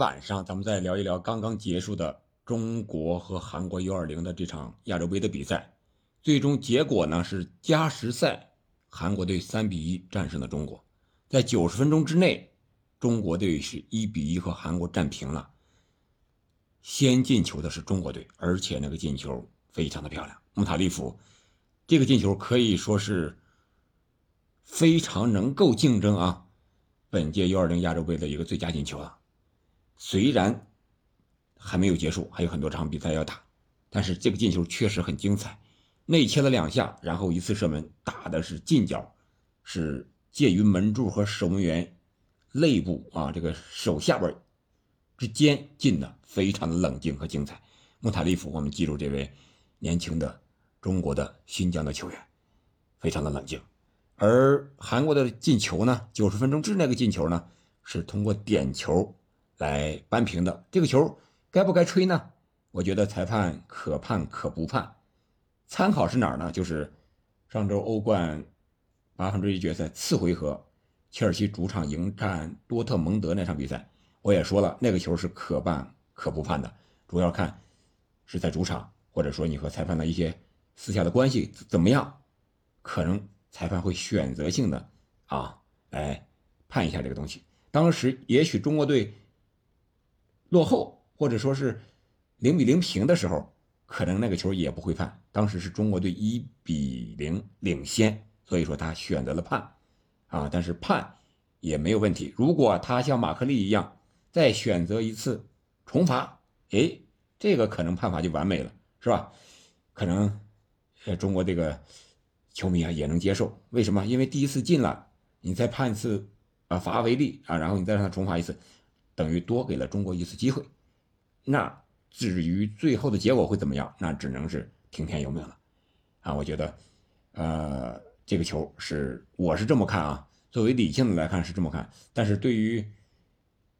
晚上咱们再聊一聊刚刚结束的中国和韩国 U20 的这场亚洲杯的比赛。最终结果呢是加时赛，韩国队三比一战胜了中国。在九十分钟之内，中国队是一比一和韩国战平了。先进球的是中国队，而且那个进球非常的漂亮。穆塔利夫这个进球可以说是非常能够竞争啊，本届 U20 亚洲杯的一个最佳进球了。虽然还没有结束，还有很多场比赛要打，但是这个进球确实很精彩。内切了两下，然后一次射门打的是近角，是介于门柱和守门员肋部啊这个手下边之间进的，非常的冷静和精彩。穆塔利夫，我们记住这位年轻的中国的新疆的球员，非常的冷静。而韩国的进球呢，九十分钟之那个进球呢，是通过点球。来扳平的这个球该不该吹呢？我觉得裁判可判可不判。参考是哪儿呢？就是上周欧冠八分之一决赛次回合，切尔西主场迎战多特蒙德那场比赛，我也说了那个球是可判可不判的，主要看是在主场，或者说你和裁判的一些私下的关系怎么样，可能裁判会选择性的啊来判一下这个东西。当时也许中国队。落后或者说是零比零平的时候，可能那个球也不会判。当时是中国队一比零领先，所以说他选择了判，啊，但是判也没有问题。如果他像马克利一样再选择一次重罚，哎，这个可能判罚就完美了，是吧？可能呃中国这个球迷啊也能接受。为什么？因为第一次进了，你再判一次啊罚为例啊，然后你再让他重罚一次。等于多给了中国一次机会，那至于最后的结果会怎么样，那只能是听天由命了，啊，我觉得，呃，这个球是我是这么看啊，作为理性的来看是这么看，但是对于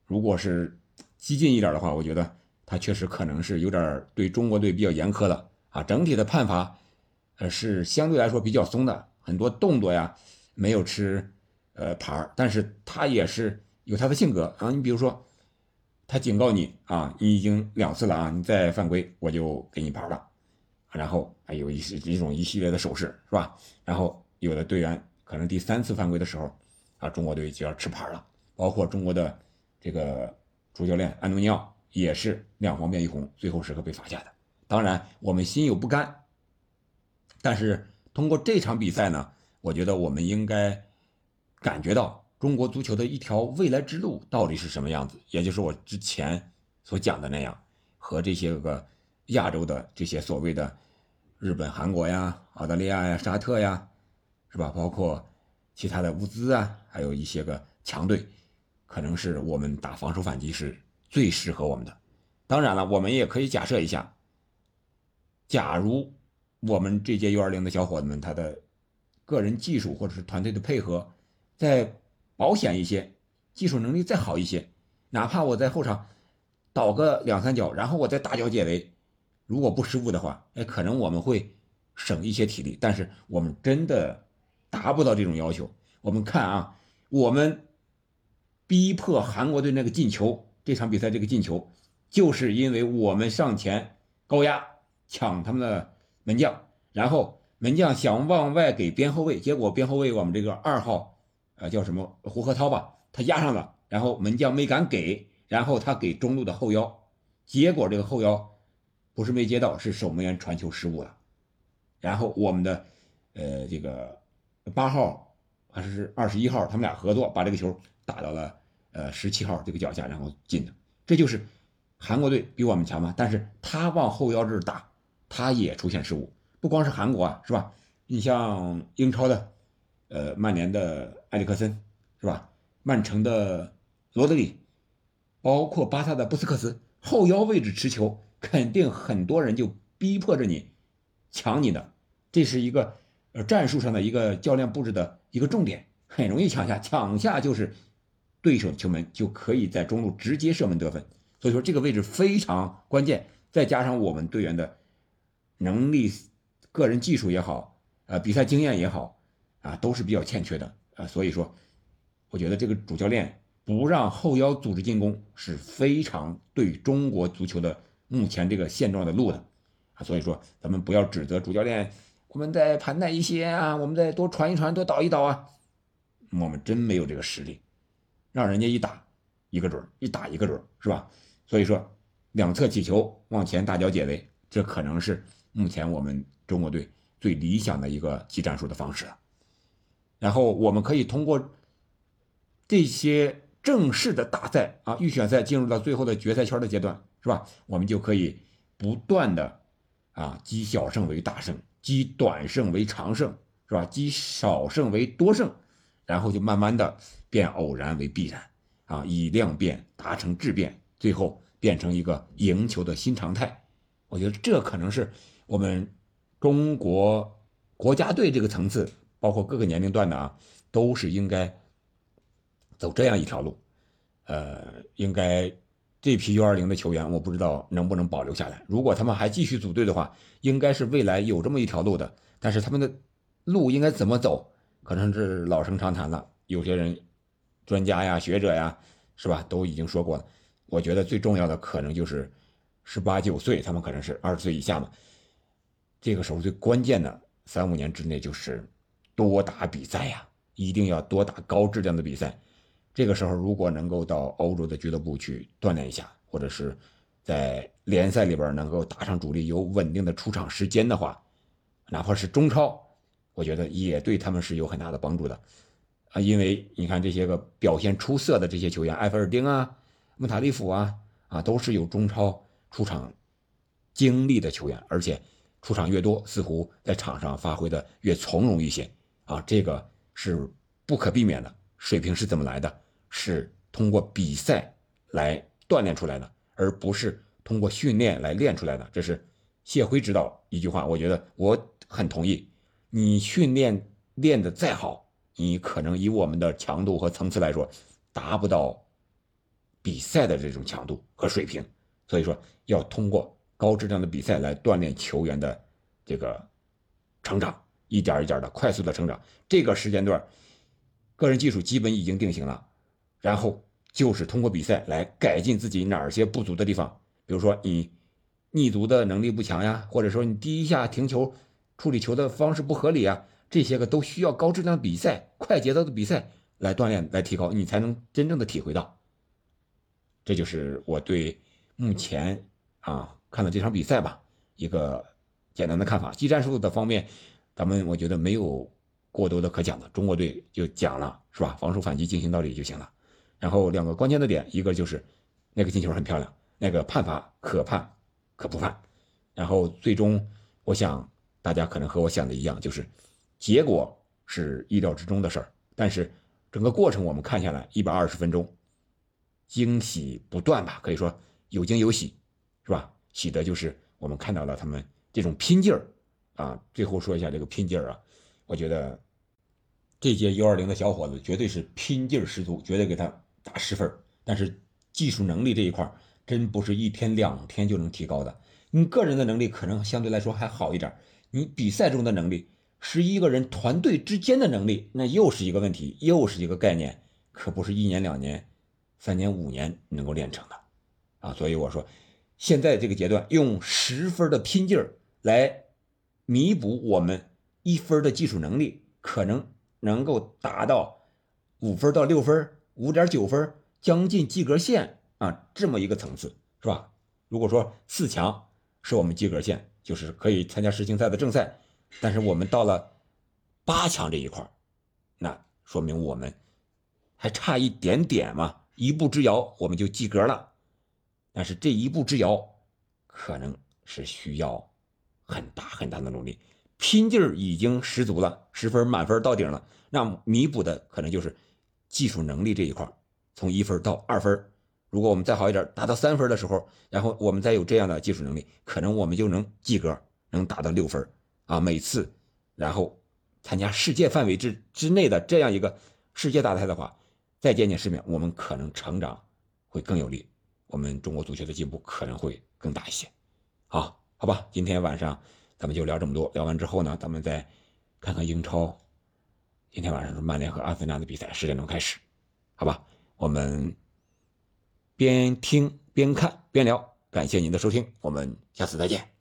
如果是激进一点的话，我觉得他确实可能是有点对中国队比较严苛了。啊，整体的判罚，呃，是相对来说比较松的，很多动作呀没有吃呃牌但是他也是有他的性格。啊，你比如说。他警告你啊，你已经两次了啊，你再犯规我就给你牌了，然后还有一一种一系列的手势是吧？然后有的队员可能第三次犯规的时候啊，中国队就要吃牌了，包括中国的这个主教练安东尼奥也是两黄变一红，最后时刻被罚下的。当然我们心有不甘，但是通过这场比赛呢，我觉得我们应该感觉到。中国足球的一条未来之路到底是什么样子？也就是我之前所讲的那样，和这些个亚洲的这些所谓的日本、韩国呀、澳大利亚呀、沙特呀，是吧？包括其他的物资啊，还有一些个强队，可能是我们打防守反击是最适合我们的。当然了，我们也可以假设一下，假如我们这届 U20 的小伙子们他的个人技术或者是团队的配合，在保险一些，技术能力再好一些，哪怕我在后场倒个两三脚，然后我再大脚解围，如果不失误的话，哎，可能我们会省一些体力。但是我们真的达不到这种要求。我们看啊，我们逼迫韩国队那个进球，这场比赛这个进球，就是因为我们上前高压抢他们的门将，然后门将想往外给边后卫，结果边后卫我们这个二号。啊，叫什么胡鹤涛吧？他压上了，然后门将没敢给，然后他给中路的后腰，结果这个后腰不是没接到，是守门员传球失误了。然后我们的呃这个八号还是二十一号，他们俩合作把这个球打到了呃十七号这个脚下，然后进的。这就是韩国队比我们强嘛？但是他往后腰这儿打，他也出现失误。不光是韩国啊，是吧？你像英超的。呃，曼联的埃里克森是吧？曼城的罗德里，包括巴萨的布斯克茨，后腰位置持球，肯定很多人就逼迫着你抢你的，这是一个呃战术上的一个教练布置的一个重点，很容易抢下，抢下就是对手球门，就可以在中路直接射门得分。所以说这个位置非常关键，再加上我们队员的能力、个人技术也好，呃，比赛经验也好。啊，都是比较欠缺的啊，所以说，我觉得这个主教练不让后腰组织进攻是非常对中国足球的目前这个现状的路的啊。所以说，咱们不要指责主教练，我们再盘带一些啊，我们再多传一传，多导一导啊。我们真没有这个实力，让人家一打一个准，一打一个准，是吧？所以说，两侧起球往前大脚解围，这可能是目前我们中国队最理想的一个技战术的方式了。然后我们可以通过这些正式的大赛啊，预选赛进入到最后的决赛圈的阶段，是吧？我们就可以不断的啊积小胜为大胜，积短胜为长胜，是吧？积少胜为多胜。然后就慢慢的变偶然为必然，啊，以量变达成质变，最后变成一个赢球的新常态。我觉得这可能是我们中国国家队这个层次，包括各个年龄段的啊，都是应该走这样一条路。呃，应该这批 U20 的球员，我不知道能不能保留下来。如果他们还继续组队的话，应该是未来有这么一条路的。但是他们的路应该怎么走？可能是老生常谈了，有些人、专家呀、学者呀，是吧，都已经说过了。我觉得最重要的可能就是十八九岁，他们可能是二十岁以下嘛。这个时候最关键的三五年之内就是多打比赛呀，一定要多打高质量的比赛。这个时候如果能够到欧洲的俱乐部去锻炼一下，或者是在联赛里边能够打上主力，有稳定的出场时间的话，哪怕是中超。我觉得也对他们是有很大的帮助的，啊，因为你看这些个表现出色的这些球员，埃弗尔丁啊、穆塔利夫啊，啊，都是有中超出场经历的球员，而且出场越多，似乎在场上发挥的越从容一些，啊，这个是不可避免的。水平是怎么来的？是通过比赛来锻炼出来的，而不是通过训练来练出来的。这是谢辉指导一句话，我觉得我很同意。你训练练得再好，你可能以我们的强度和层次来说，达不到比赛的这种强度和水平。所以说，要通过高质量的比赛来锻炼球员的这个成长，一点一点的快速的成长。这个时间段，个人技术基本已经定型了，然后就是通过比赛来改进自己哪些不足的地方。比如说你逆足的能力不强呀，或者说你第一下停球。处理球的方式不合理啊，这些个都需要高质量比赛、快节奏的比赛来锻炼、来提高，你才能真正的体会到。这就是我对目前啊看到这场比赛吧一个简单的看法。技战术的方面，咱们我觉得没有过多的可讲的，中国队就讲了是吧？防守反击进行到底就行了。然后两个关键的点，一个就是那个进球很漂亮，那个判罚可判可不判。然后最终我想。大家可能和我想的一样，就是结果是意料之中的事儿，但是整个过程我们看下来一百二十分钟，惊喜不断吧，可以说有惊有喜，是吧？喜的就是我们看到了他们这种拼劲儿啊。最后说一下这个拼劲儿啊，我觉得这届 U 二零的小伙子绝对是拼劲儿十足，绝对给他打十分。但是技术能力这一块真不是一天两天就能提高的，你个人的能力可能相对来说还好一点。你比赛中的能力，十一个人团队之间的能力，那又是一个问题，又是一个概念，可不是一年两年、三年五年能够练成的，啊！所以我说，现在这个阶段用十分的拼劲儿来弥补我们一分的技术能力，可能能够达到五分到六分、五点九分，将近及格线啊，这么一个层次，是吧？如果说四强是我们及格线。就是可以参加世青赛的正赛，但是我们到了八强这一块那说明我们还差一点点嘛，一步之遥我们就及格了。但是这一步之遥，可能是需要很大很大的努力，拼劲儿已经十足了，十分满分到顶了，那弥补的可能就是技术能力这一块从一分到二分。如果我们再好一点，达到三分的时候，然后我们再有这样的技术能力，可能我们就能及格，能达到六分啊。每次，然后参加世界范围之之内的这样一个世界大赛的话，再见见世面，我们可能成长会更有利，我们中国足球的进步可能会更大一些。好，好吧，今天晚上咱们就聊这么多。聊完之后呢，咱们再看看英超。今天晚上是曼联和阿森纳的比赛，十点钟开始，好吧。我们边听边看边聊。感谢您的收听，我们下次再见。